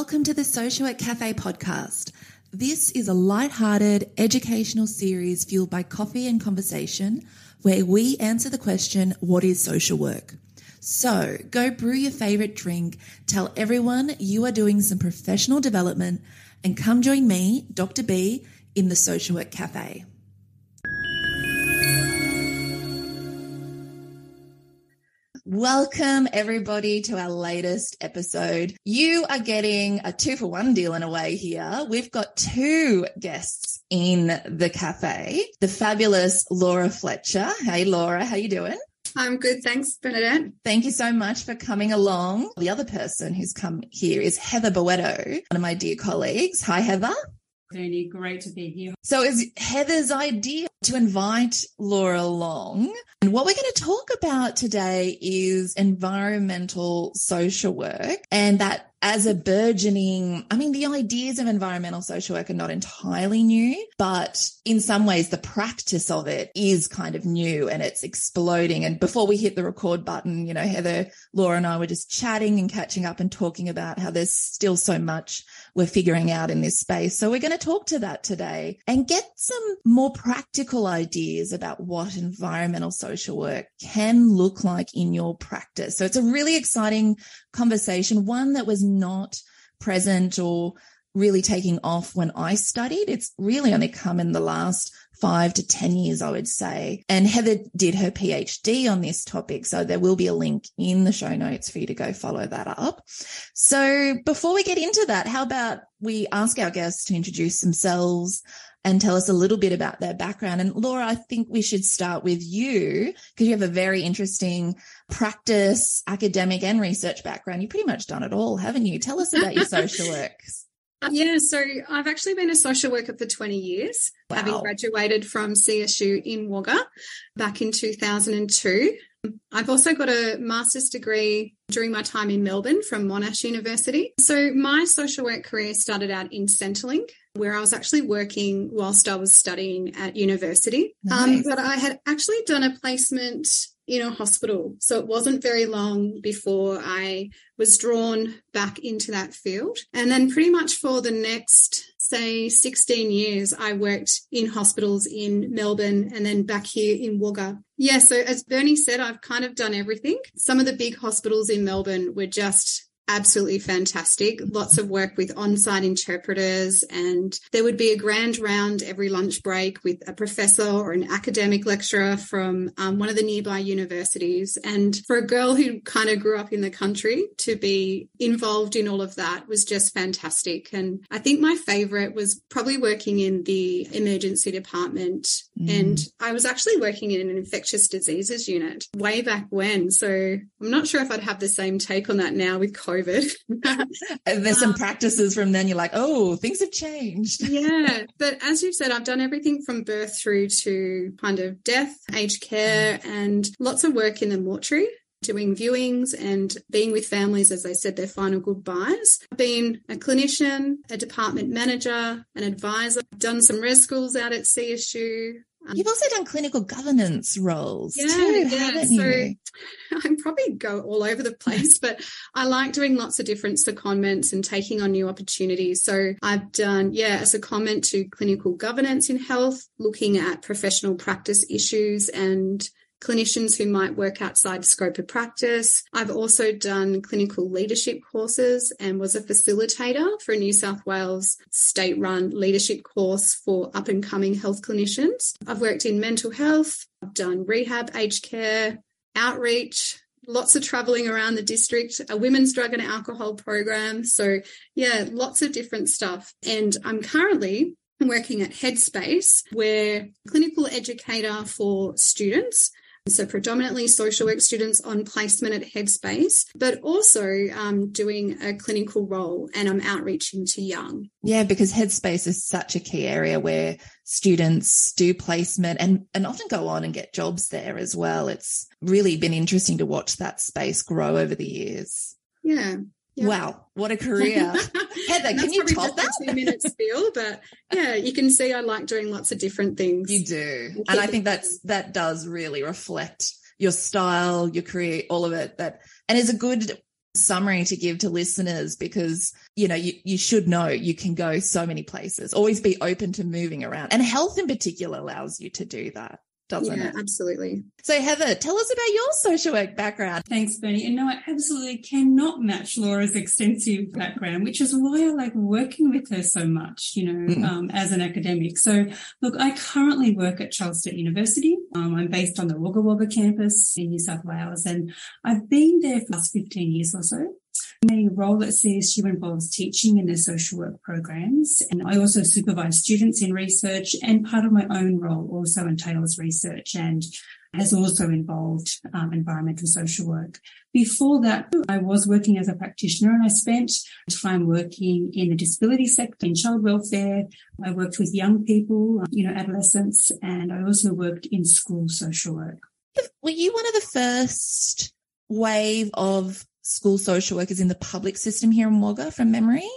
Welcome to the Social Work Cafe podcast. This is a light-hearted educational series fueled by coffee and conversation where we answer the question, what is social work? So go brew your favorite drink, tell everyone you are doing some professional development, and come join me, Dr. B, in the Social Work Cafe. Welcome everybody to our latest episode. You are getting a two for one deal in a way here. We've got two guests in the cafe. The fabulous Laura Fletcher. Hey Laura, how you doing? I'm good. Thanks, Bernadette. Thank you so much for coming along. The other person who's come here is Heather Boetto, one of my dear colleagues. Hi, Heather. Tony, great to be here. So it's Heather's idea to invite Laura along. And what we're going to talk about today is environmental social work and that as a burgeoning, I mean, the ideas of environmental social work are not entirely new, but in some ways the practice of it is kind of new and it's exploding. And before we hit the record button, you know, Heather, Laura and I were just chatting and catching up and talking about how there's still so much we're figuring out in this space. So we're going to talk to that today and get some more practical ideas about what environmental social work can look like in your practice. So it's a really exciting conversation, one that was not present or really taking off when I studied. It's really only come in the last five to 10 years, I would say. And Heather did her PhD on this topic. So there will be a link in the show notes for you to go follow that up. So before we get into that, how about we ask our guests to introduce themselves and tell us a little bit about their background. And Laura, I think we should start with you because you have a very interesting practice, academic and research background. You've pretty much done it all, haven't you? Tell us about your social work. Yeah, so I've actually been a social worker for 20 years, wow. having graduated from CSU in Wagga back in 2002. I've also got a master's degree during my time in Melbourne from Monash University. So my social work career started out in Centrelink, where I was actually working whilst I was studying at university. Um, nice. Um, but I had actually done a placement in a hospital. So it wasn't very long before I was drawn back into that field. And then pretty much for the next say 16 years, I worked in hospitals in Melbourne and then back here in Wagga. Yeah, so as Bernie said, I've kind of done everything. Some of the big hospitals in Melbourne were just absolutely fantastic. Lots of work with on site interpreters, and there would be a grand round every lunch break with a professor or an academic lecturer from um, one of the nearby universities. And for a girl who kind of grew up in the country to be involved in all of that was just fantastic. And I think my favorite was probably working in the emergency department. Mm. And I was actually working in an infectious diseases unit way back when. So I'm not sure if I'd have the same take on that now with COVID COVID. There's some um, practices from then you're like, oh, things have changed. yeah. But as you've said, I've done everything from birth through to kind of death, aged care, and lots of work in the mortuary doing viewings and being with families as they said their final goodbyes. I've been a clinician, a department manager, an advisor, I've done some res schools out at CSU, Um, You've also done clinical governance roles yeah, too, yeah. so you? I probably go all over the place, but I like doing lots of different secondments and taking on new opportunities. So I've done, yeah, a secondment to clinical governance in health, looking at professional practice issues and clinicians who might work outside the scope of practice. I've also done clinical leadership courses and was a facilitator for a New South Wales state run leadership course for up and coming health clinicians. I've worked in mental health, I've done rehab, aged care, outreach, lots of traveling around the district, a women's drug and alcohol program. So, yeah, lots of different stuff. And I'm currently working at Headspace, where clinical educator for students so predominantly social work students on placement at Headspace, but also um, doing a clinical role and I'm outreaching to young. Yeah, because Headspace is such a key area where students do placement and, and often go on and get jobs there as well. It's really been interesting to watch that space grow over the years. Yeah. Wow, what a career. Heather, can you top that? two minute spiel, but yeah, you can see I like doing lots of different things. You do. And, and I think that's that does really reflect your style, your career, all of it. That and is a good summary to give to listeners because you know you, you should know you can go so many places always be open to moving around and health in particular allows you to do that doesn't yeah, it? Absolutely. So, Heather, tell us about your social work background. Thanks, Bernie. And no, I absolutely cannot match Laura's extensive background, which is why I like working with her so much, you know, mm. um, as an academic. So, look, I currently work at Charles Sturt University. Um, I'm based on the Wagga Wagga campus in New South Wales, and I've been there for the last 15 years or so. My role at CSU involves teaching in the social work programs, and I also supervise students in research. And part of my own role also entails research and has also involved um, environmental social work. Before that, I was working as a practitioner and I spent time working in the disability sector in child welfare. I worked with young people, you know, adolescents, and I also worked in school social work. Were you one of the first wave of school social workers in the public system here in Wagga from memory?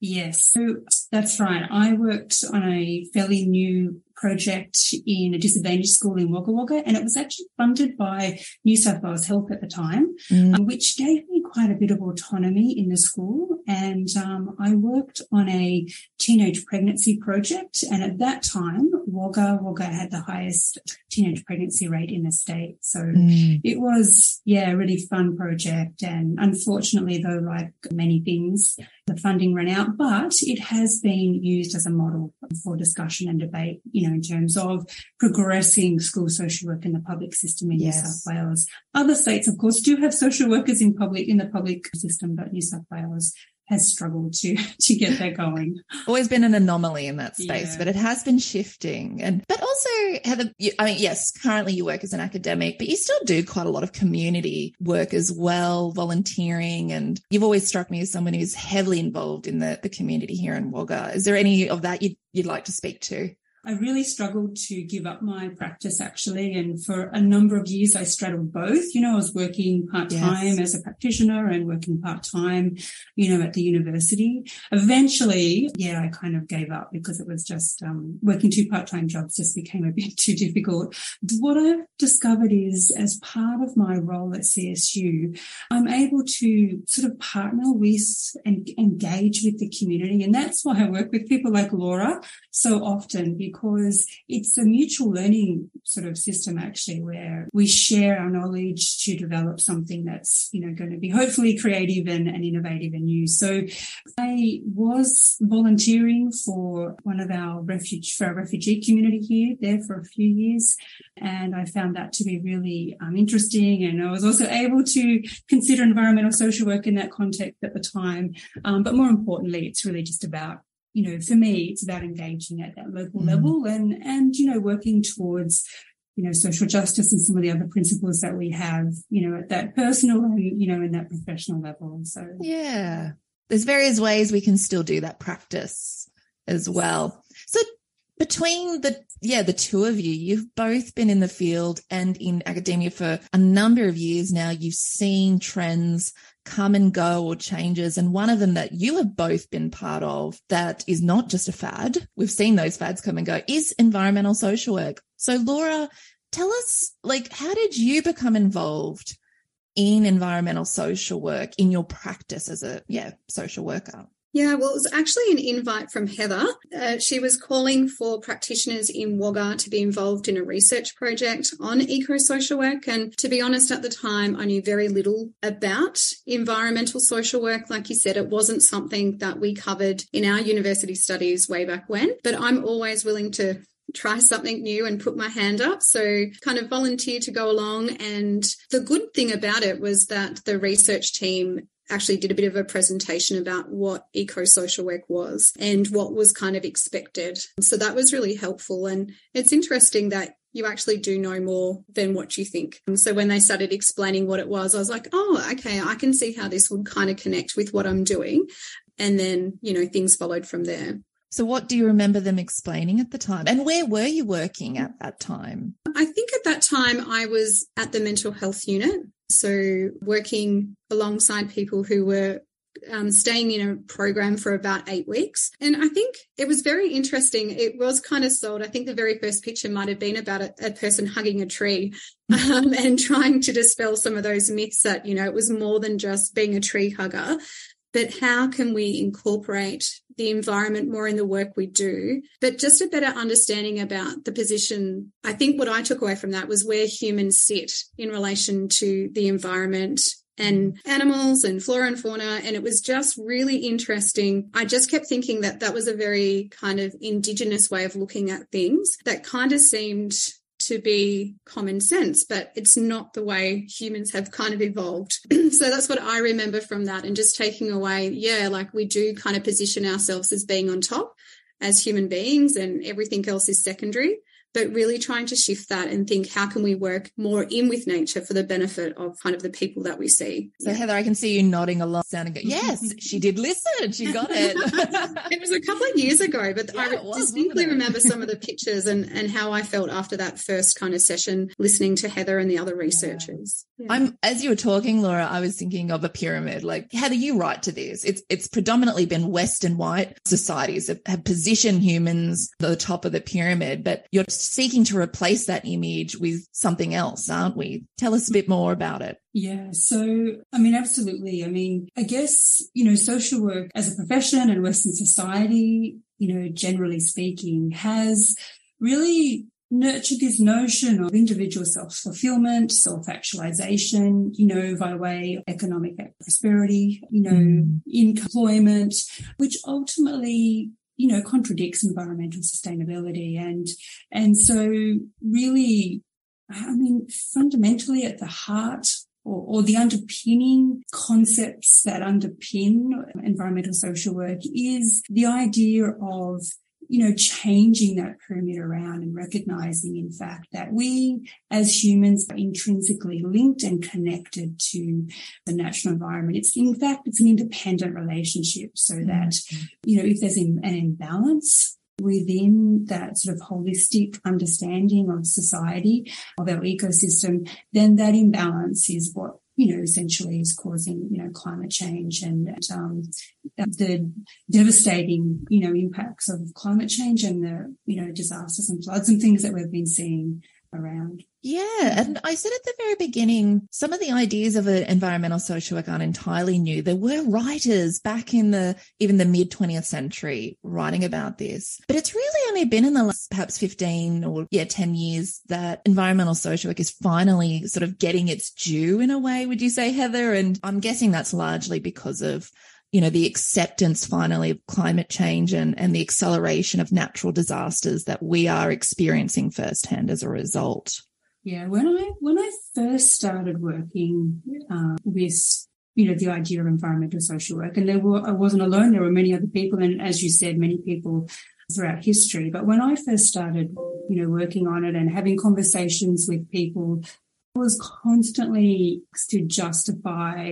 Yes, so that's right. I worked on a fairly new project in a disadvantaged school in Wagga Wagga, and it was actually funded by New South Wales Health at the time, mm. um, which gave me quite a bit of autonomy in the school. And um, I worked on a teenage pregnancy project, and at that time, Wagga Wagga had the highest teenage pregnancy rate in the state. So mm. it was, yeah, a really fun project. And unfortunately, though, like many things, the funding ran out, but it has been used as a model for discussion and debate, you know, in terms of progressing school social work in the public system in yes. New South Wales. Other states, of course, do have social workers in public, in the public system, but New South Wales has struggled to to get that going. Always been an anomaly in that space, yeah. but it has been shifting. And but also, Heather, you, I mean, yes, currently you work as an academic, but you still do quite a lot of community work as well, volunteering, and you've always struck me as someone who's heavily involved in the the community here in Wagga. Is there any of that you'd you'd like to speak to? I really struggled to give up my practice actually. And for a number of years, I straddled both. You know, I was working part time yes. as a practitioner and working part time, you know, at the university. Eventually, yeah, I kind of gave up because it was just, um, working two part time jobs just became a bit too difficult. What I've discovered is as part of my role at CSU, I'm able to sort of partner with and engage with the community. And that's why I work with people like Laura so often because it's a mutual learning sort of system actually where we share our knowledge to develop something that's, you know, going to be hopefully creative and, and innovative and new. So I was volunteering for one of our refuge, for our refugee community here there for a few years. And I found that to be really um, interesting. And I was also able to consider environmental social work in that context at the time. Um, but more importantly, it's really just about you know, for me, it's about engaging at that local mm. level and, and, you know, working towards, you know, social justice and some of the other principles that we have, you know, at that personal and, you know, in that professional level. So, yeah, there's various ways we can still do that practice as well. So, between the yeah the two of you you've both been in the field and in academia for a number of years now you've seen trends come and go or changes. And one of them that you have both been part of that is not just a fad, we've seen those fads come and go, is environmental social work. So, Laura, tell us, like, how did you become involved in environmental social work in your practice as a, yeah, social worker? Yeah, well, it was actually an invite from Heather. Uh, she was calling for practitioners in Wagga to be involved in a research project on eco social work. And to be honest, at the time, I knew very little about environmental social work. Like you said, it wasn't something that we covered in our university studies way back when, but I'm always willing to try something new and put my hand up. So kind of volunteer to go along. And the good thing about it was that the research team actually did a bit of a presentation about what eco social work was and what was kind of expected. So that was really helpful. And it's interesting that you actually do know more than what you think. And so when they started explaining what it was, I was like, oh, okay, I can see how this would kind of connect with what I'm doing. And then, you know, things followed from there. So, what do you remember them explaining at the time? And where were you working at that time? I think at that time I was at the mental health unit. So, working alongside people who were um, staying in a program for about eight weeks. And I think it was very interesting. It was kind of sold. I think the very first picture might have been about a, a person hugging a tree um, and trying to dispel some of those myths that, you know, it was more than just being a tree hugger. But how can we incorporate the environment more in the work we do? But just a better understanding about the position. I think what I took away from that was where humans sit in relation to the environment and animals and flora and fauna. And it was just really interesting. I just kept thinking that that was a very kind of indigenous way of looking at things that kind of seemed to be common sense, but it's not the way humans have kind of evolved. so that's what I remember from that and just taking away, yeah, like we do kind of position ourselves as being on top as human beings and everything else is secondary but really trying to shift that and think how can we work more in with nature for the benefit of kind of the people that we see. So Heather, I can see you nodding along, sounding good. Yes, she did listen. She got it. it was a couple of years ago, but yeah, I was, distinctly remember some of the pictures and, and how I felt after that first kind of session listening to Heather and the other researchers. Yeah. I'm as you were talking, Laura, I was thinking of a pyramid. Like Heather, you write to this. It's it's predominantly been Western white societies have, have positioned humans at the top of the pyramid, but you're seeking to replace that image with something else, aren't we? Tell us a bit more about it. Yeah. So, I mean, absolutely. I mean, I guess, you know, social work as a profession and Western society, you know, generally speaking, has really nurtured this notion of individual self-fulfillment, self-actualization, you know, by way of economic prosperity, you know, mm. employment, which ultimately you know, contradicts environmental sustainability. And, and so really, I mean, fundamentally at the heart or, or, the underpinning concepts that underpin environmental social work is the idea of you know, changing that pyramid around and recognizing, in fact, that we as humans are intrinsically linked and connected to the natural environment. It's, in fact, it's an independent relationship so mm-hmm. that, you know, if there's an imbalance, within that sort of holistic understanding of society, of our ecosystem, then that imbalance is what you know, essentially is causing, you know, climate change and um, the devastating, you know, impacts of climate change and the, you know, disasters and floods and things that we've been seeing around. Yeah. And I said at the very beginning, some of the ideas of an environmental social work aren't entirely new. There were writers back in the, even the mid 20th century writing about this, but it's really only been in the last perhaps 15 or yeah, 10 years that environmental social work is finally sort of getting its due in a way. Would you say, Heather? And I'm guessing that's largely because of you know, the acceptance finally of climate change and, and the acceleration of natural disasters that we are experiencing firsthand as a result. Yeah, when I when I first started working uh, with you know the idea of environmental social work, and there were I wasn't alone. There were many other people, and as you said, many people throughout history. But when I first started, you know, working on it and having conversations with people was constantly to justify,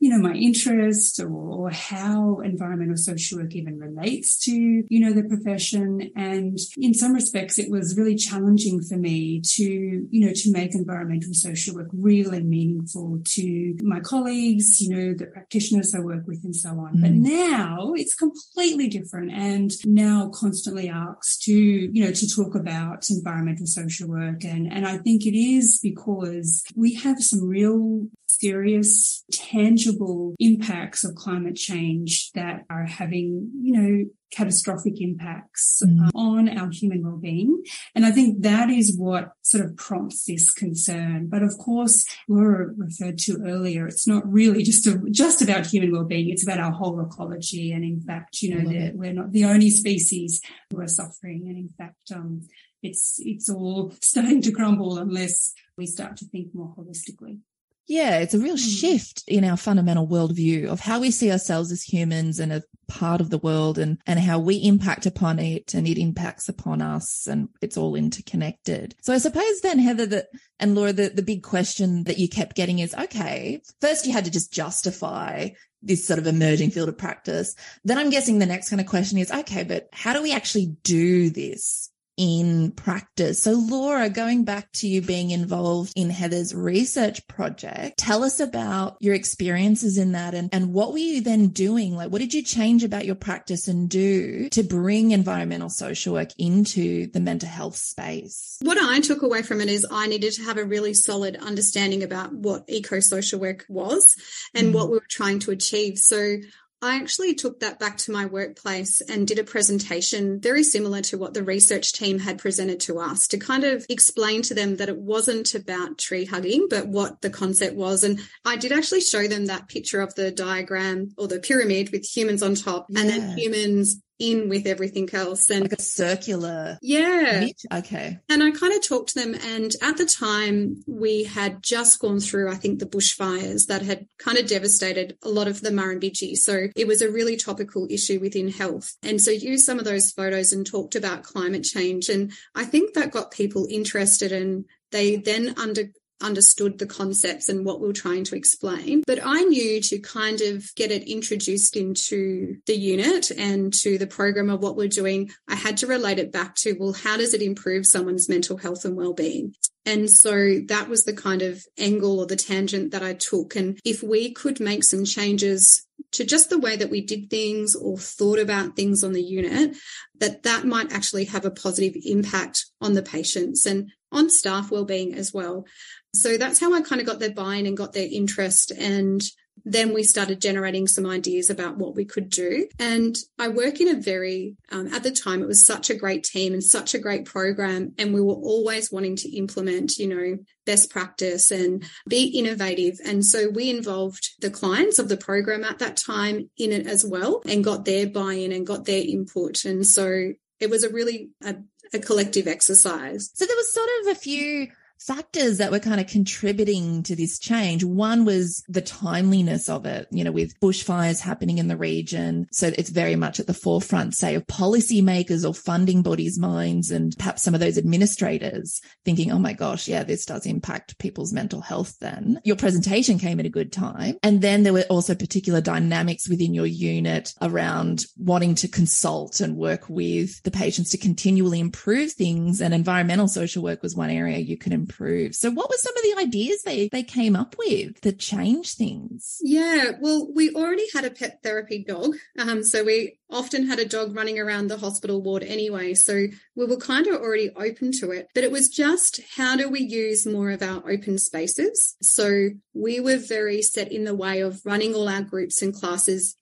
you know, my interest or, how environmental social work even relates to, you know, the profession. And in some respects, it was really challenging for me to, you know, to make environmental social work really meaningful to my colleagues, you know, the practitioners I work with and so on. Mm. But now it's completely different and now constantly asked to, you know, to talk about environmental social work. And, and I think it is because because we have some real serious, tangible impacts of climate change that are having, you know, catastrophic impacts mm. on our human well-being. And I think that is what sort of prompts this concern. But of course, Laura referred to earlier, it's not really just a, just about human well-being. It's about our whole ecology. And in fact, you know, we're not the only species who are suffering. And in fact, um, it's it's all starting to crumble unless we start to think more holistically. Yeah, it's a real mm. shift in our fundamental worldview of how we see ourselves as humans and a part of the world and, and how we impact upon it and it impacts upon us and it's all interconnected. So I suppose then, Heather, that, and Laura, the, the big question that you kept getting is, okay, first you had to just justify this sort of emerging field of practice. Then I'm guessing the next kind of question is, okay, but how do we actually do this? In practice. So Laura, going back to you being involved in Heather's research project, tell us about your experiences in that and, and what were you then doing? Like, what did you change about your practice and do to bring environmental social work into the mental health space? What I took away from it is I needed to have a really solid understanding about what eco social work was and mm. what we were trying to achieve. So I actually took that back to my workplace and did a presentation very similar to what the research team had presented to us to kind of explain to them that it wasn't about tree hugging, but what the concept was. And I did actually show them that picture of the diagram or the pyramid with humans on top yeah. and then humans in with everything else and like a circular yeah. okay. And i kind of talked to them and at the time we had just gone through i think the bushfires that had kind of devastated a lot of the murrumbidgee. So it was a really topical issue within health. And so used some of those photos and talked about climate change and i think that got people interested and they then under understood the concepts and what we were trying to explain. But I knew to kind of get it introduced into the unit and to the program of what we're doing, I had to relate it back to, well, how does it improve someone's mental health and well-being? And so that was the kind of angle or the tangent that I took. And if we could make some changes to just the way that we did things or thought about things on the unit, that that might actually have a positive impact on the patients and on staff well-being as well. So that's how I kind of got their buy-in and got their interest. And then we started generating some ideas about what we could do. And I work in a very, um, at the time, it was such a great team and such a great program. And we were always wanting to implement, you know, best practice and be innovative. And so we involved the clients of the program at that time in it as well and got their buy in and got their input. And so it was a really a, a collective exercise. So there was sort of a few factors that were kind of contributing to this change. One was the timeliness of it, you know, with bushfires happening in the region. So it's very much at the forefront, say, of policymakers or funding bodies' minds and perhaps some of those administrators thinking, oh my gosh, yeah, this does impact people's mental health then. Your presentation came at a good time. And then there were also particular dynamics within your unit around wanting to consult and work with the patients to continually improve things. And environmental social work was one area you could improve. So what were some of the ideas they, they came up with that change things? Yeah, well, we already had a pet therapy dog. Um, so we often had a dog running around the hospital ward anyway. So we were kind of already open to it, but it was just how do we use more of our open spaces? So we were very set in the way of running all our groups and classes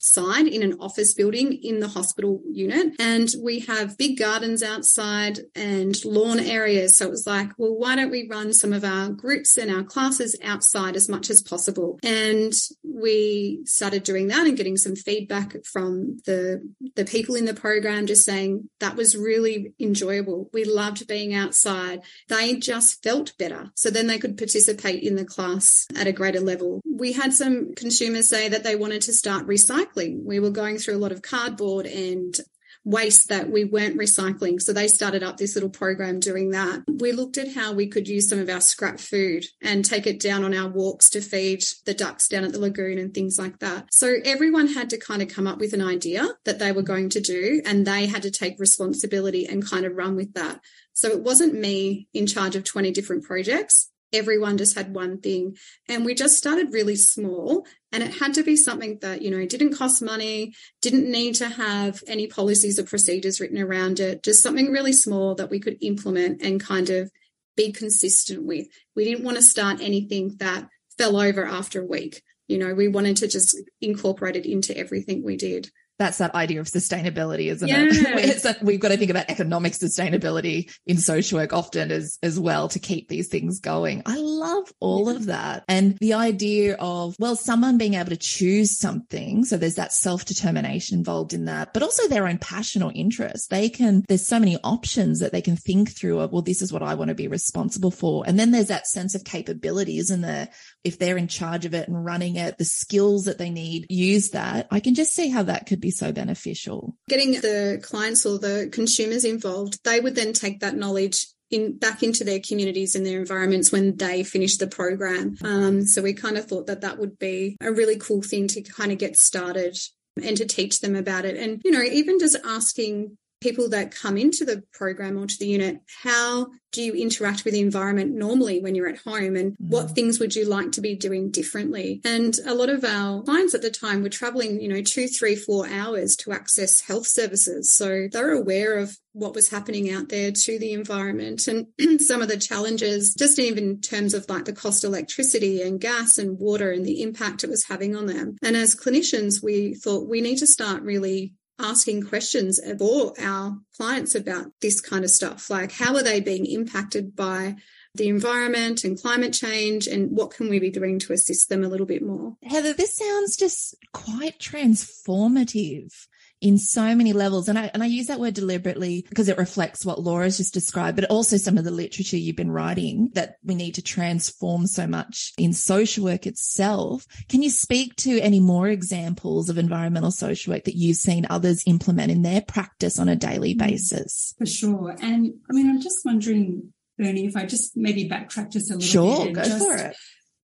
inside in an office building in the hospital unit. And we have big gardens outside and lawn areas. So it was like, well, why don't we run some of our groups and our classes outside as much as possible? And we started doing that and getting some feedback from the, the people in the program just saying that was really enjoyable. We loved being outside. They just felt better. So then they could participate in the class at a greater level. We had some consumers say that they wanted to start recycling. We were going through a lot of cardboard and waste that we weren't recycling. So they started up this little program doing that. We looked at how we could use some of our scrap food and take it down on our walks to feed the ducks down at the lagoon and things like that. So everyone had to kind of come up with an idea that they were going to do and they had to take responsibility and kind of run with that. So it wasn't me in charge of 20 different projects everyone just had one thing. And we just started really small and it had to be something that you know didn't cost money didn't need to have any policies or procedures written around it just something really small that we could implement and kind of be consistent with. We didn't want to start anything that fell over after a week. You know we wanted to just incorporate it into everything we did that's that idea of sustainability, isn't yeah. it? we've got to think about economic sustainability in social work often as, as well to keep these things going. I love all yeah. of that. And the idea of, well, someone being able to choose something. So there's that self determination involved in that, but also their own passion or interest. They can, there's so many options that they can think through of, well, this is what I want to be responsible for. And then there's that sense of capability, isn't there? If they're in charge of it and running it, the skills that they need, use that. I can just see how that could be be so beneficial. Getting the clients or the consumers involved, they would then take that knowledge in back into their communities and their environments when they finish the program. Um, so we kind of thought that that would be a really cool thing to kind of get started and to teach them about it. And, you know, even just asking people that come into the program or to the unit, how do you interact with the environment normally when you're at home and mm. what things would you like to be doing differently? And a lot of our clients at the time were traveling, you know, two, three, four hours to access health services. So they're aware of what was happening out there to the environment and some of the challenges, just even in terms of like the cost of electricity and gas and water and the impact it was having on them. And as clinicians, we thought we need to start really asking questions for our clients about this kind of stuff. Like, how are they being impacted by the environment and climate change and what can we be doing to assist them a little bit more? Heather, this sounds just quite transformative in so many levels. And I, and I use that word deliberately because it reflects what Laura's just described, but also some of the literature you've been writing that we need to transform so much in social work itself. Can you speak to any more examples of environmental social work that you've seen others implement in their practice on a daily mm. basis? For sure. And I mean, I'm just wondering, Bernie, if I just maybe backtrack just a little sure, bit. Sure, go just, for it.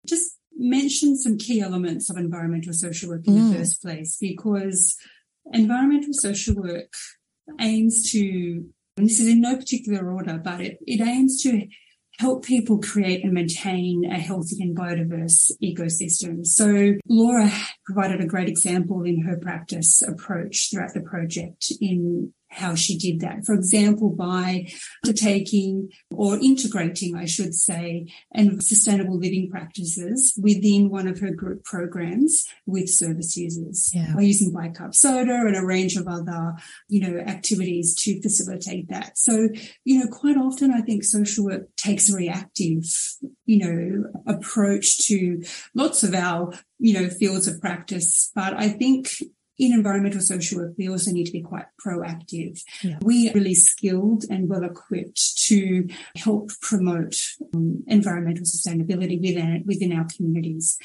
Just mention some key elements of environmental social work in mm. the first place, because environmental social work aims to, and this is in no particular order, but it, it aims to help people create and maintain a healthy and biodiverse ecosystem. So Laura provided a great example in her practice approach throughout the project in how she did that. For example, by undertaking or integrating, I should say, and sustainable living practices within one of her group programs with service users yeah. by using bicarb soda and a range of other, you know, activities to facilitate that. So, you know, quite often I think social work takes a reactive, you know, approach to lots of our, you know, fields of practice. But I think in environmental social work, we also need to be quite proactive. Yeah. We are really skilled and well equipped to help promote um, environmental sustainability within, within our communities.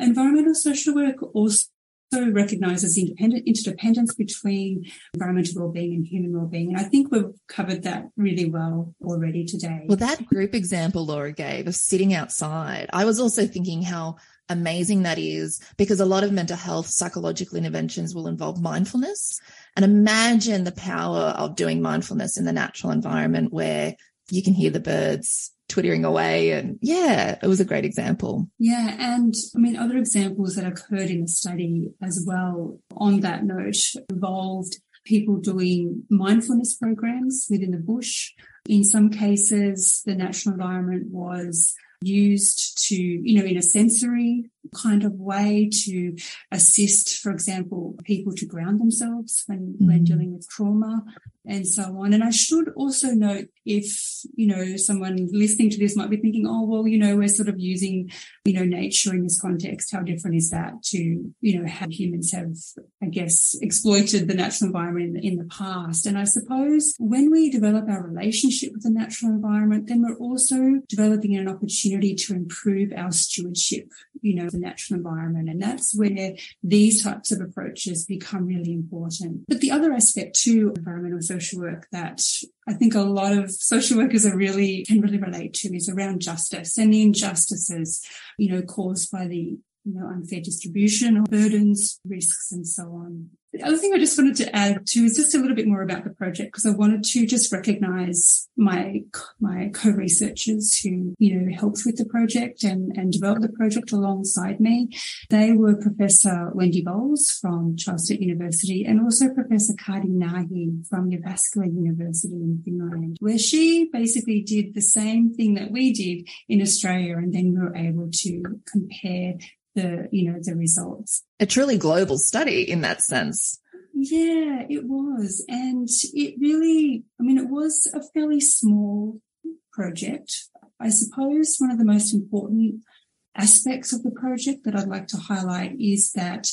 Environmental social work also recognizes independent interdependence between environmental well-being and human well-being. And I think we've covered that really well already today. Well, that group example Laura gave of sitting outside, I was also thinking how amazing that is because a lot of mental health psychological interventions will involve mindfulness. And imagine the power of doing mindfulness in the natural environment where you can hear the birds twittering away. And yeah, it was a great example. Yeah. And I mean, other examples that occurred in the study as well on that note involved people doing mindfulness programs within the bush. In some cases, the natural environment was used to, you know, in a sensory kind of way to assist, for example, people to ground themselves when, mm-hmm. when dealing with trauma and so on. And I should also note if, you know, someone listening to this might be thinking, oh, well, you know, we're sort of using, you know, nature in this context. How different is that to, you know, how humans have, I guess, exploited the natural environment in in the past? And I suppose when we develop our relationship with the natural environment, then we're also developing an opportunity to improve our stewardship, you know, the natural environment. And that's where these types of approaches become really important. But the other aspect too, environmental social work that I think a lot of social workers are really, can really relate to is around justice and the injustices, you know, caused by the you know, unfair distribution of burdens, risks, and so on. The other thing I just wanted to add to is just a little bit more about the project because I wanted to just recognize my my co-researchers who you know helped with the project and and developed the project alongside me. They were Professor Wendy Bowles from Charles Sturt University and also Professor Kati Närhi from Jyväskylä University in Finland, where she basically did the same thing that we did in Australia, and then we were able to compare the, you know, the results. A truly global study in that sense. Yeah, it was. And it really, I mean, it was a fairly small project. I suppose one of the most important aspects of the project that I'd like to highlight is that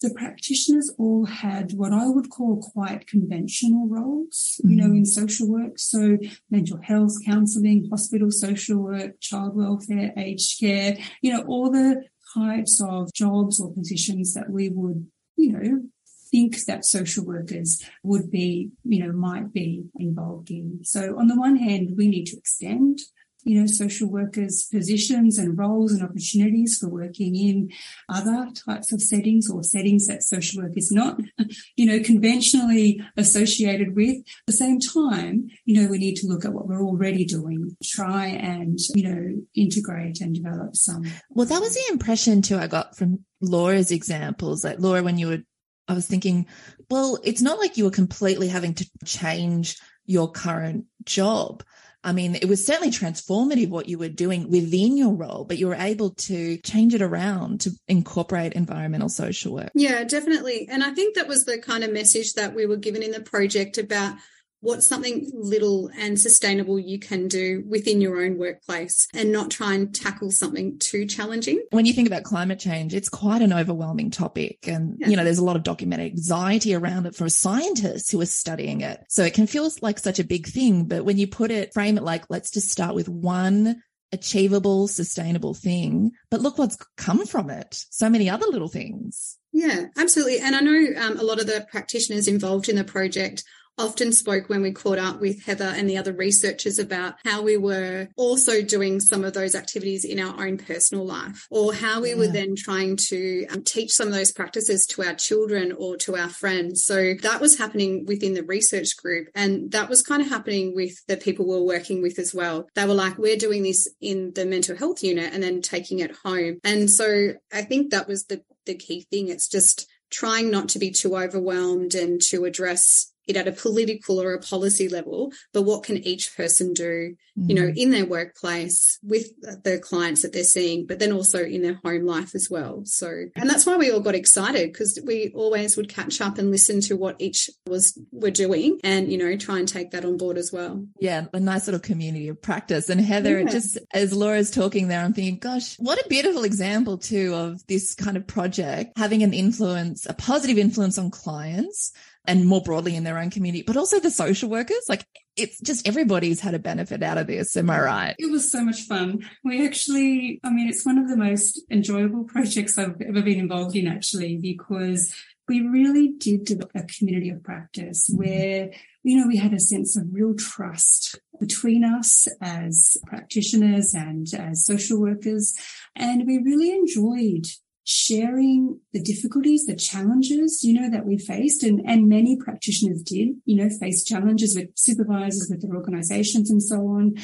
the practitioners all had what I would call quite conventional roles, mm-hmm. you know, mm-hmm. in social work. So mental health counseling, hospital social work, child welfare, aged care, you know, all the types of jobs or positions that we would, you know, think that social workers would be, you know, might be involved in. So on the one hand, we need to extend you know, social workers positions and roles and opportunities for working in other types of settings or settings that social work is not, you know, conventionally associated with. At the same time, you know, we need to look at what we're already doing, try and, you know, integrate and develop some. Well, that was the impression too I got from Laura's examples. Like Laura, when you were, I was thinking, well, it's not like you were completely having to change your current job. I mean, it was certainly transformative what you were doing within your role, but you were able to change it around to incorporate environmental social work. Yeah, definitely. And I think that was the kind of message that we were given in the project about what's something little and sustainable you can do within your own workplace and not try and tackle something too challenging. When you think about climate change, it's quite an overwhelming topic. And, yeah. you know, there's a lot of documented anxiety around it for scientists who are studying it. So it can feel like such a big thing. But when you put it, frame it like, let's just start with one achievable, sustainable thing. But look what's come from it. So many other little things. Yeah, absolutely. And I know um, a lot of the practitioners involved in the project often spoke when we caught up with Heather and the other researchers about how we were also doing some of those activities in our own personal life or how we yeah. were then trying to um, teach some of those practices to our children or to our friends. So that was happening within the research group. And that was kind of happening with the people we we're working with as well. They were like, we're doing this in the mental health unit and then taking it home. And so I think that was the, the key thing. It's just trying not to be too overwhelmed and to address it at a political or a policy level, but what can each person do, mm. you know, mm. in their workplace with the clients that they're seeing, but then also in their home life as well. So, and that's why we all got excited because we always would catch up and listen to what each was were doing and, you know, try and take that on board as well. Yeah, a nice little community of practice. And Heather, yeah. just as Laura's talking there, I'm thinking, gosh, what a beautiful example too of this kind of project having an influence, a positive influence on clients and more broadly in their own community, but also the social workers. Like it's just everybody's had a benefit out of this. Am I right? It was so much fun. We actually, I mean, it's one of the most enjoyable projects I've ever been involved in actually, because we really did develop a community of practice mm-hmm. where, you know, we had a sense of real trust between us as practitioners and as social workers. And we really enjoyed sharing the difficulties, the challenges, you know, that we faced. And, and many practitioners did, you know, face challenges with supervisors, with their organizations and so on.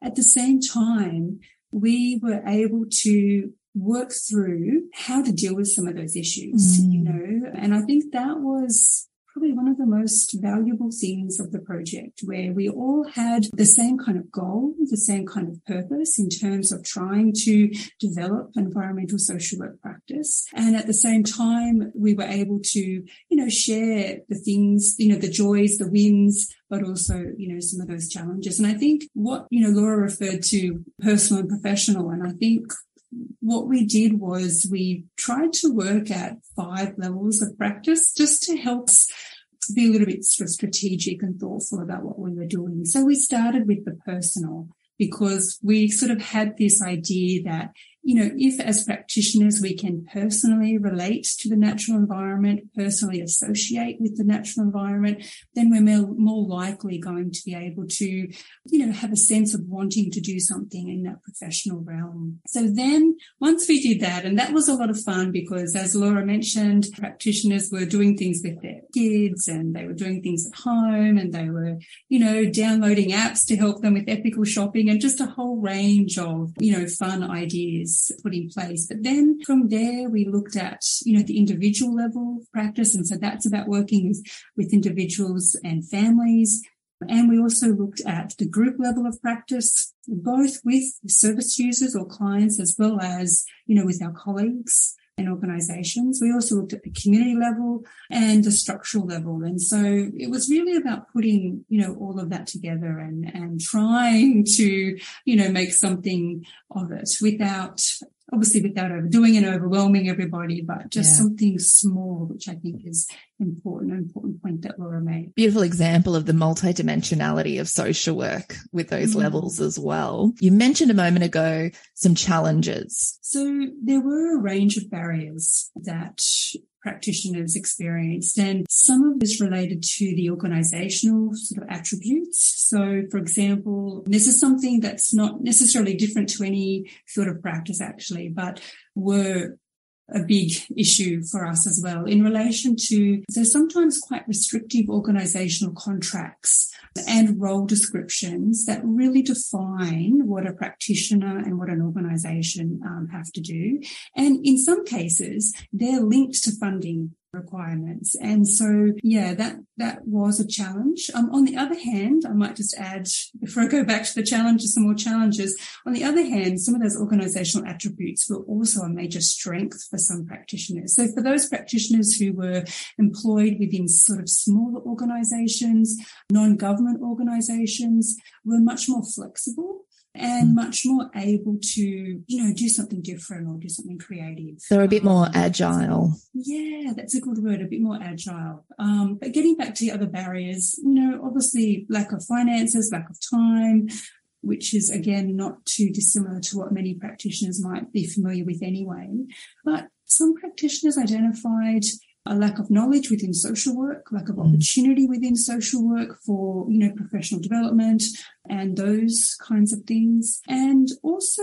At the same time, we were able to work through how to deal with some of those issues, mm. you know, and I think that was probably one of the most valuable things of the project where we all had the same kind of goal, the same kind of purpose in terms of trying to develop environmental social work practice. And at the same time, we were able to, you know, share the things, you know, the joys, the wins, but also, you know, some of those challenges. And I think what, you know, Laura referred to personal and professional. And I think what we did was we tried to work at five levels of practice just to help us be a little bit sort of strategic and thoughtful about what we were doing. So we started with the personal because we sort of had this idea that you know, if as practitioners we can personally relate to the natural environment, personally associate with the natural environment, then we're more likely going to be able to, you know, have a sense of wanting to do something in that professional realm. So then once we did that, and that was a lot of fun because as Laura mentioned, practitioners were doing things with their kids and they were doing things at home and they were, you know, downloading apps to help them with ethical shopping and just a whole range of, you know, fun ideas put in place. But then from there, we looked at, you know, the individual level of practice. And so that's about working with, with individuals and families. And we also looked at the group level of practice, both with service users or clients, as well as, you know, with our colleagues and organizations. We also looked at the community level and the structural level. And so it was really about putting, you know, all of that together and, and trying to, you know, make something of it without obviously without overdoing and overwhelming everybody, but just yeah. something small, which I think is important, an important point that Laura made. Beautiful example of the multidimensionality of social work with those mm-hmm. levels as well. You mentioned a moment ago some challenges. So there were a range of barriers that practitioners experienced. And some of this related to the organizational sort of attributes. So, for example, this is something that's not necessarily different to any field of practice, actually, but were a big issue for us as well in relation to there's sometimes quite restrictive organizational contracts and role descriptions that really define what a practitioner and what an organization um, have to do. And in some cases, they're linked to funding requirements. And so, yeah, that, that was a challenge. Um, on the other hand, I might just add, before I go back to the challenges, some more challenges. On the other hand, some of those organizational attributes were also a major strength for some practitioners. So for those practitioners who were employed within sort of smaller organizations, non-government organizations were much more flexible and much more able to, you know, do something different or do something creative. They're a bit more um, agile. Yeah, that's a good word, a bit more agile. Um, but getting back to the other barriers, you know, obviously lack of finances, lack of time, which is again not too dissimilar to what many practitioners might be familiar with anyway. But some practitioners identified a lack of knowledge within social work, lack of mm. opportunity within social work for, you know, professional development and those kinds of things. And also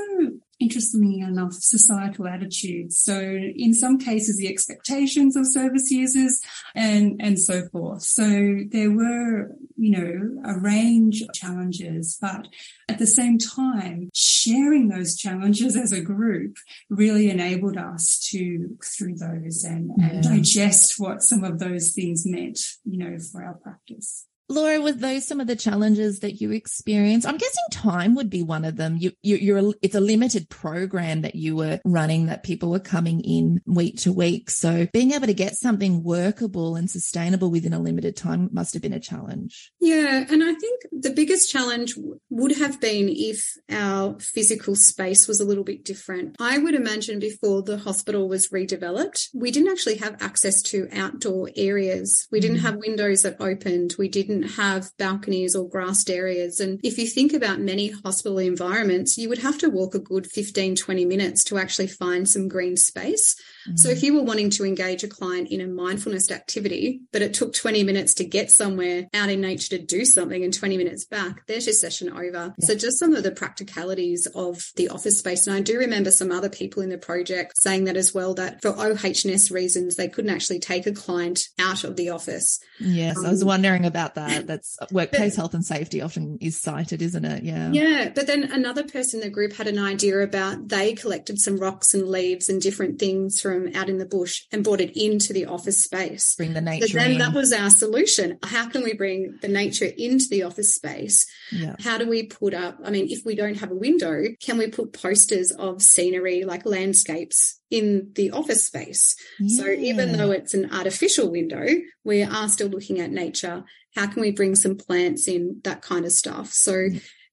interestingly enough, societal attitudes. So in some cases, the expectations of service users and, and so forth. So there were, you know, a range of challenges, but at the same time, sharing those challenges as a group really enabled us to look through those and, yeah. and digest what some of those things meant, you know, for our practice. Laura, were those some of the challenges that you experienced? I'm guessing time would be one of them. You, you, are it's a limited program that you were running that people were coming in week to week. So being able to get something workable and sustainable within a limited time must have been a challenge. Yeah. And I think the biggest challenge would have been if our physical space was a little bit different. I would imagine before the hospital was redeveloped, we didn't actually have access to outdoor areas. We didn't mm. have windows that opened. We didn't didn't have balconies or grassed areas. And if you think about many hospital environments, you would have to walk a good 15, 20 minutes to actually find some green space. So if you were wanting to engage a client in a mindfulness activity, but it took 20 minutes to get somewhere out in nature to do something and 20 minutes back, there's your session over. Yeah. So just some of the practicalities of the office space. And I do remember some other people in the project saying that as well, that for OHS reasons, they couldn't actually take a client out of the office. Yes, um, I was um, wondering about that. That's workplace but, health and safety often is cited, isn't it? Yeah. Yeah. But then another person in the group had an idea about they collected some rocks and leaves and different things from out in the bush and brought it into the office space. Bring the nature. So then in. that was our solution. How can we bring the nature into the office space? Yeah. How do we put up? I mean, if we don't have a window, can we put posters of scenery like landscapes in the office space? Yeah. So even though it's an artificial window, we are still looking at nature. How can we bring some plants in, that kind of stuff? So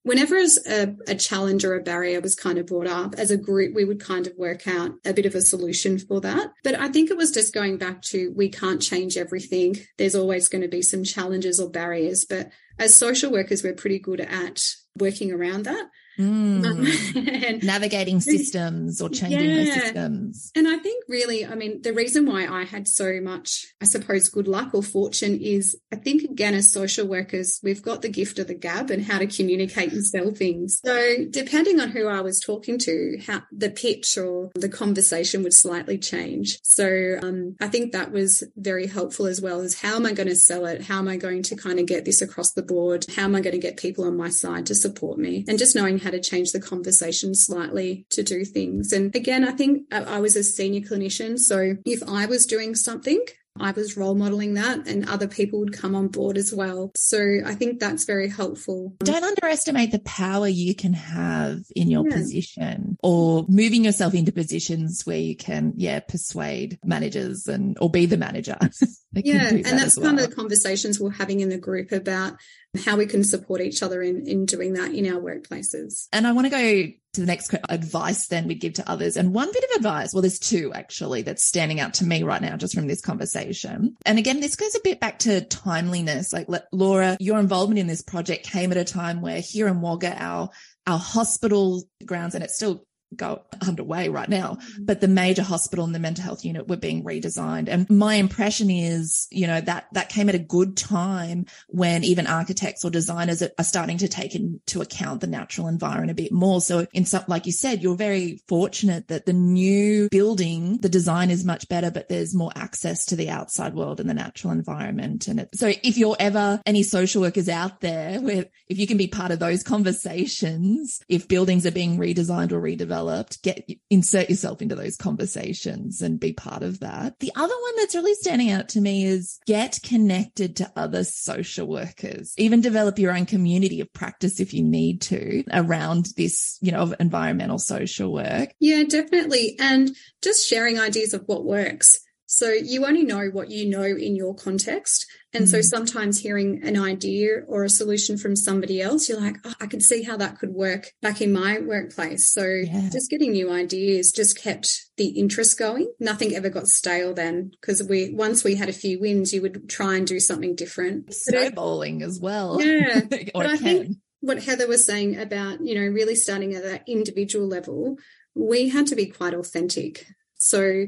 whenever a, a, challenge or a barrier was kind of brought up as a group, we would kind of work out a bit of a solution for that. But I think it was just going back to we can't change everything. There's always going to be some challenges or barriers. But as social workers, we're pretty good at working around that. Mm. Navigating systems or changing yeah. those systems. And I think really, I mean, the reason why I had so much, I suppose, good luck or fortune is I think, again, as social workers, we've got the gift of the gab and how to communicate and sell things. So depending on who I was talking to, how the pitch or the conversation would slightly change. So um, I think that was very helpful as well as how am I going to sell it? How am I going to kind of get this across the board? How am I going to get people on my side to support me? And just knowing how to change the conversation slightly to do things. And again, I think I was a senior clinician. So if I was doing something, I was role modeling that and other people would come on board as well. So I think that's very helpful. Don't underestimate the power you can have in your yeah. position or moving yourself into positions where you can, yeah, persuade managers and, or be the manager. yeah. And that that's well. kind of the conversations we're having in the group about how we can support each other in, in doing that in our workplaces. And I want to go to the next advice then we give to others. And one bit of advice, well, there's two actually that's standing out to me right now just from this conversation. And again, this goes a bit back to timeliness. Like Laura, your involvement in this project came at a time where here in Wagga, our our hospital grounds, and it's still go underway right now, mm-hmm. but the major hospital and the mental health unit were being redesigned. And my impression is, you know, that that came at a good time when even architects or designers are starting to take into account the natural environment a bit more. So in some, like you said, you're very fortunate that the new building, the design is much better, but there's more access to the outside world and the natural environment. And it, so if you're ever any social workers out there where if you can be part of those conversations, if buildings are being redesigned or redeveloped, get insert yourself into those conversations and be part of that. The other one that's really standing out to me is get connected to other social workers, even develop your own community of practice if you need to around this, you know, of environmental social work. Yeah, definitely. And just sharing ideas of what works. So you only know what you know in your context. And mm. so sometimes hearing an idea or a solution from somebody else, you're like, oh, I can see how that could work back in my workplace. So yeah. just getting new ideas just kept the interest going. Nothing ever got stale then because we, once we had a few wins, you would try and do something different. Snowballing as well. Yeah. but I think what Heather was saying about, you know, really starting at that individual level, we had to be quite authentic. So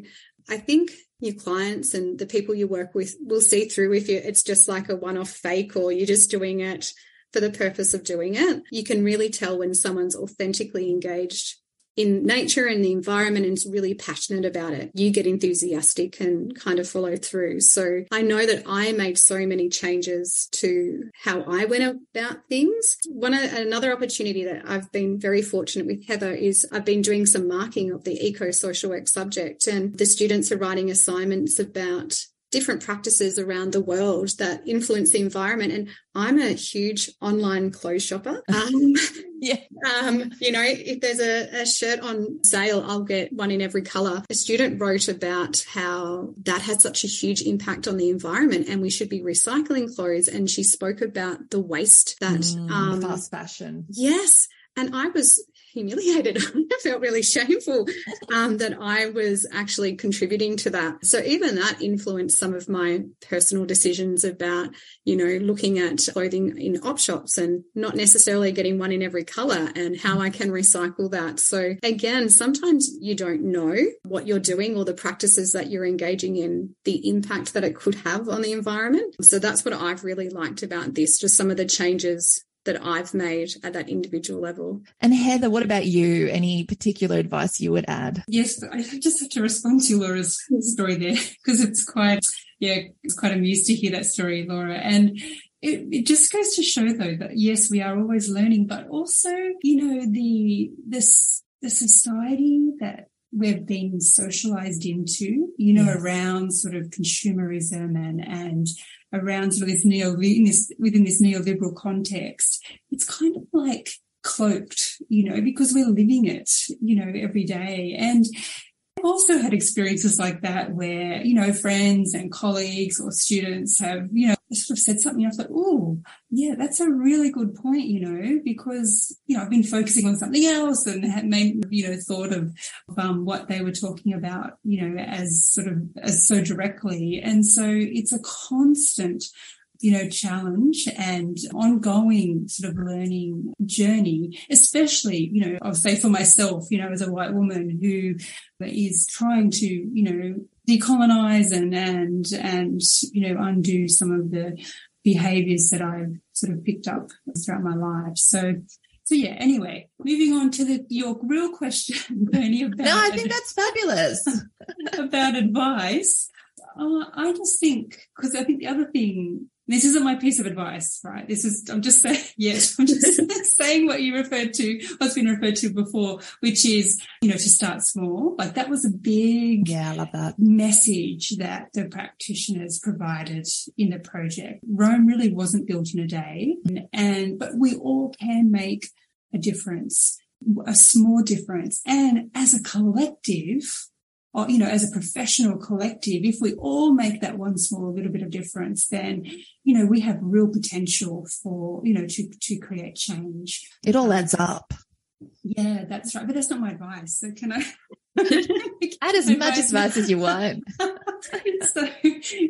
I think your clients and the people you work with will see through if you, it's just like a one-off fake or you're just doing it for the purpose of doing it. You can really tell when someone's authentically engaged in nature and the environment and is really passionate about it, you get enthusiastic and kind of follow through. So I know that I made so many changes to how I went about things. One another opportunity that I've been very fortunate with Heather is I've been doing some marking of the eco social work subject and the students are writing assignments about different practices around the world that influence the environment. And I'm a huge online clothes shopper. Um, yeah. Um, you know, if there's a, a, shirt on sale, I'll get one in every color. A student wrote about how that had such a huge impact on the environment and we should be recycling clothes. And she spoke about the waste that mm, um, fast fashion. Yes. And I was humiliated. I felt really shameful um, that I was actually contributing to that. So even that influenced some of my personal decisions about, you know, looking at clothing in op shops and not necessarily getting one in every color and how I can recycle that. So again, sometimes you don't know what you're doing or the practices that you're engaging in, the impact that it could have on the environment. So that's what I've really liked about this, just some of the changes that I've made at that individual level. And Heather, what about you? Any particular advice you would add? Yes, I just have to respond to Laura's story there because it's quite, yeah, it's quite amused to hear that story, Laura. And it, it, just goes to show though that yes, we are always learning, but also, you know, the, this, the society that we've been socialized into, you know, yes. around sort of consumerism and, and around sort of this neo, in this, within this neoliberal context, it's kind of like cloaked, you know, because we're living it, you know, every day. And I've also had experiences like that where, you know, friends and colleagues or students have, you know, sort of said something. I like, oh, yeah, that's a really good point, you know, because, you know, I've been focusing on something else and had made, you know, thought of um, what they were talking about, you know, as sort of, as so directly. And so it's a constant you know, challenge and ongoing sort of learning journey, especially, you know, I'll say for myself, you know, as a white woman who is trying to, you know, decolonize and, and, and, you know, undo some of the behaviors that I've sort of picked up throughout my life. So, so yeah, anyway, moving on to the, your real question, Bernie, about. No, I think that's fabulous. about advice. Uh, I just think, because I think the other thing this isn't my piece of advice, right? This is, I'm just saying, yes, I'm just saying what you referred to, what's been referred to before, which is, you know, to start small. Like that was a big yeah, I love that. message that the practitioners provided in the project. Rome really wasn't built in a day and, but we all can make a difference, a small difference. And as a collective, or, you know, as a professional collective, if we all make that one small little bit of difference, then, you know, we have real potential for, you know, to, to create change. It all adds up. Yeah, that's right. But that's not my advice. So can I add as much advice as you want? so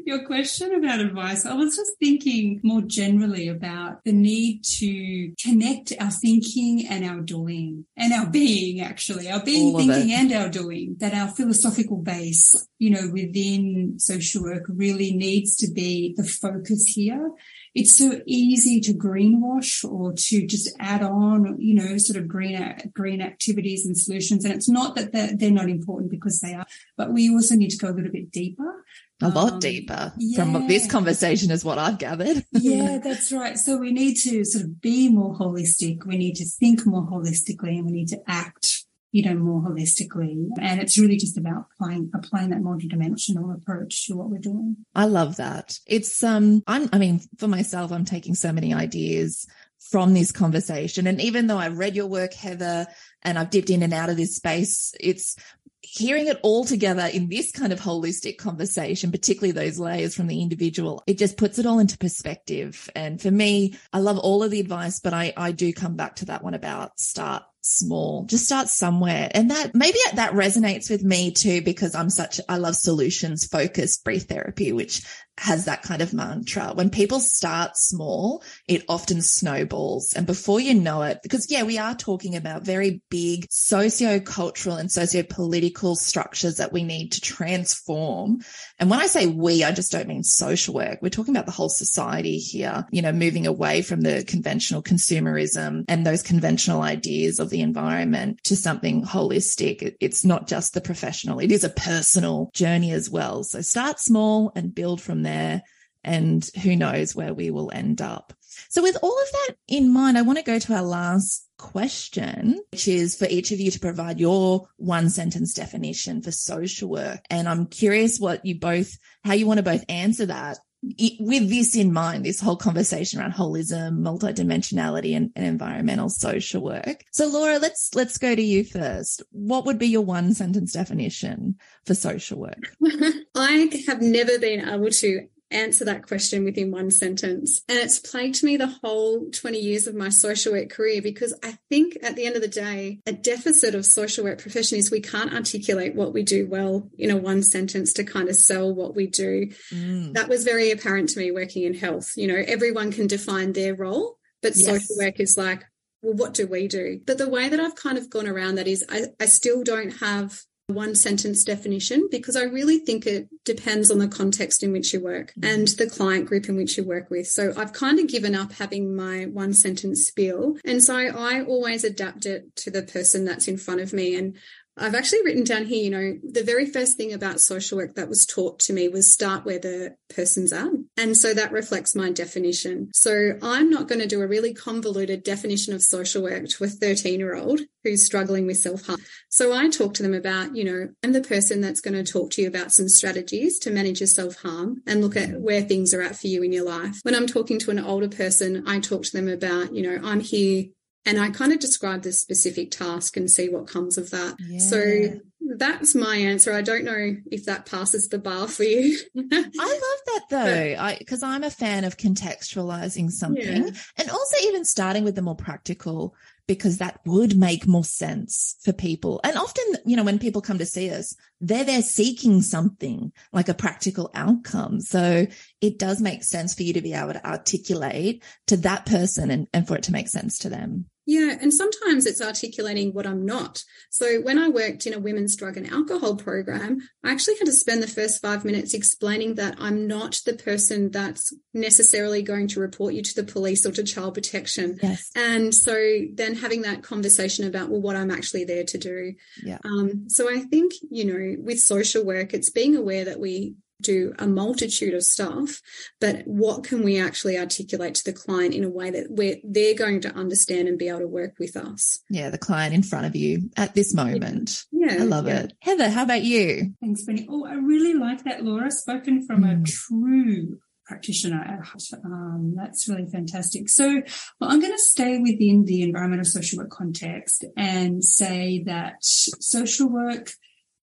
your question about advice, I was just thinking more generally about the need to connect our thinking and our doing and our being, actually, our being, thinking, and our doing, that our philosophical base, you know, within social work really needs to be the focus here it's so easy to greenwash or to just add on, you know, sort of green, green activities and solutions. And it's not that they're, they're not important because they are, but we also need to go a little bit deeper. A lot um, deeper yeah. from this conversation is what I've gathered. yeah, that's right. So we need to sort of be more holistic. We need to think more holistically and we need to act you know, more holistically. And it's really just about applying, applying that multidimensional approach to what we're doing. I love that. It's, um, I'm, I mean, for myself, I'm taking so many ideas from this conversation. And even though I've read your work, Heather, and I've dipped in and out of this space, it's hearing it all together in this kind of holistic conversation, particularly those layers from the individual, it just puts it all into perspective. And for me, I love all of the advice, but I, I do come back to that one about start small. Just start somewhere. And that maybe that resonates with me too, because I'm such, I love solutions focused brief therapy, which has that kind of mantra. When people start small, it often snowballs. And before you know it, because yeah, we are talking about very big socio-cultural and socio-political structures that we need to transform. And when I say we, I just don't mean social work. We're talking about the whole society here, you know, moving away from the conventional consumerism and those conventional ideas of the environment to something holistic. It's not just the professional. It is a personal journey as well. So start small and build from there and who knows where we will end up. So with all of that in mind, I want to go to our last question, which is for each of you to provide your one sentence definition for social work. And I'm curious what you both, how you want to both answer that with this in mind, this whole conversation around holism, multidimensionality and, and environmental social work. So Laura, let's, let's go to you first. What would be your one sentence definition for social work? I have never been able to answer that question within one sentence. And it's plagued me the whole 20 years of my social work career because I think at the end of the day, a deficit of social work profession is we can't articulate what we do well in a one sentence to kind of sell what we do. Mm. That was very apparent to me working in health. You know, everyone can define their role, but yes. social work is like, well, what do we do? But the way that I've kind of gone around that is I, I still don't have one sentence definition because I really think it depends on the context in which you work mm-hmm. and the client group in which you work with. So I've kind of given up having my one sentence spiel. And so I always adapt it to the person that's in front of me. And I've actually written down here, you know, the very first thing about social work that was taught to me was start where the person's at. And so that reflects my definition. So I'm not going to do a really convoluted definition of social work to a 13 year old who's struggling with self harm. So I talk to them about, you know, I'm the person that's going to talk to you about some strategies to manage your self harm and look at where things are at for you in your life. When I'm talking to an older person, I talk to them about, you know, I'm here and I kind of describe the specific task and see what comes of that. Yeah. So that's my answer. I don't know if that passes the bar for you. I love that though, I because I'm a fan of contextualizing something yeah. and also even starting with the more practical because that would make more sense for people. And often, you know, when people come to see us, they're there seeking something like a practical outcome. So it does make sense for you to be able to articulate to that person and, and for it to make sense to them. Yeah, and sometimes it's articulating what I'm not. So when I worked in a women's drug and alcohol program, I actually had to spend the first five minutes explaining that I'm not the person that's necessarily going to report you to the police or to child protection. Yes. And so then having that conversation about, well, what I'm actually there to do. Yeah. Um, so I think, you know, with social work, it's being aware that we do a multitude of stuff, but what can we actually articulate to the client in a way that we're, they're going to understand and be able to work with us? Yeah, the client in front of you at this moment. Yeah. I love yeah. it. Heather, how about you? Thanks, Benny. Oh, I really like that, Laura, spoken from mm. a true practitioner at Um, that's really fantastic. So well, I'm going to stay within the environmental social work context and say that social work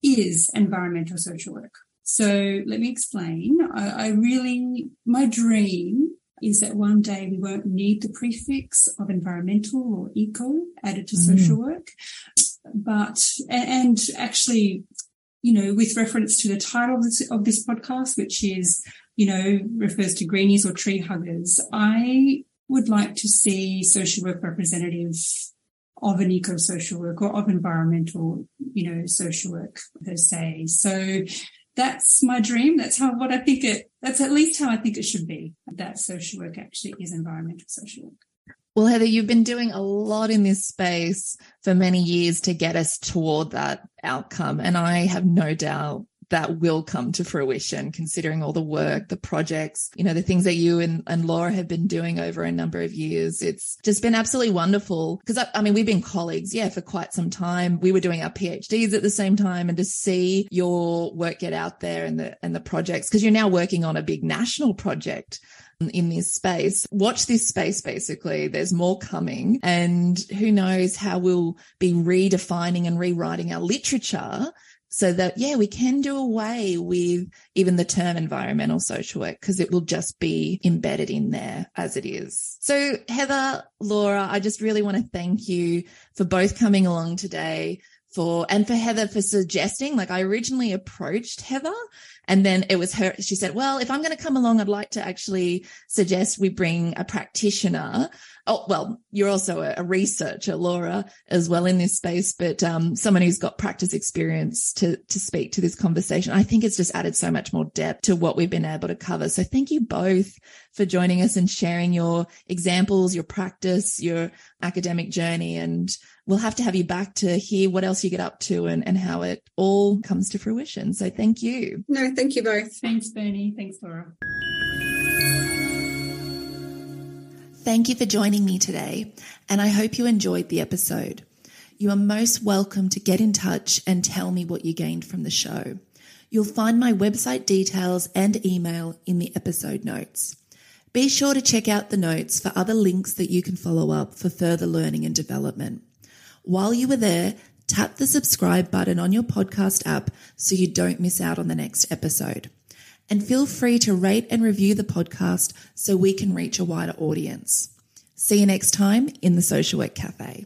is environmental social work. So let me explain. I, I really, my dream is that one day we won't need the prefix of environmental or eco added to mm. social work. But, and actually, you know, with reference to the title of this, of this podcast, which is, you know, refers to greenies or tree huggers, I would like to see social work representative of an eco-social work or of environmental, you know, social work per se. So that's my dream. That's how what I think it that's at least how I think it should be. That social work actually is environmental social work. Well, Heather, you've been doing a lot in this space for many years to get us toward that outcome. And I have no doubt that will come to fruition considering all the work, the projects, you know, the things that you and, and Laura have been doing over a number of years. It's just been absolutely wonderful because I, I, mean, we've been colleagues, yeah, for quite some time. We were doing our PhDs at the same time and to see your work get out there and the, and the projects, because you're now working on a big national project in this space. Watch this space, basically. There's more coming. And who knows how we'll be redefining and rewriting our literature so that, yeah, we can do away with even the term environmental social work because it will just be embedded in there as it is. So Heather, Laura, I just really want to thank you for both coming along today for, and for Heather for suggesting, like I originally approached Heather and then it was her, she said, well, if I'm going to come along, I'd like to actually suggest we bring a practitioner. Oh, well, you're also a, a researcher, Laura, as well in this space, but, um, someone who's got practice experience to, to speak to this conversation. I think it's just added so much more depth to what we've been able to cover. So thank you both for joining us and sharing your examples, your practice, your academic journey. And we'll have to have you back to hear what else you get up to and, and how it all comes to fruition. So thank you. No, thank you both. Thanks, Bernie. Thanks, Laura. Thank you for joining me today, and I hope you enjoyed the episode. You are most welcome to get in touch and tell me what you gained from the show. You'll find my website details and email in the episode notes. Be sure to check out the notes for other links that you can follow up for further learning and development. While you are there, tap the subscribe button on your podcast app so you don't miss out on the next episode. And feel free to rate and review the podcast so we can reach a wider audience. See you next time in the Social Work Cafe.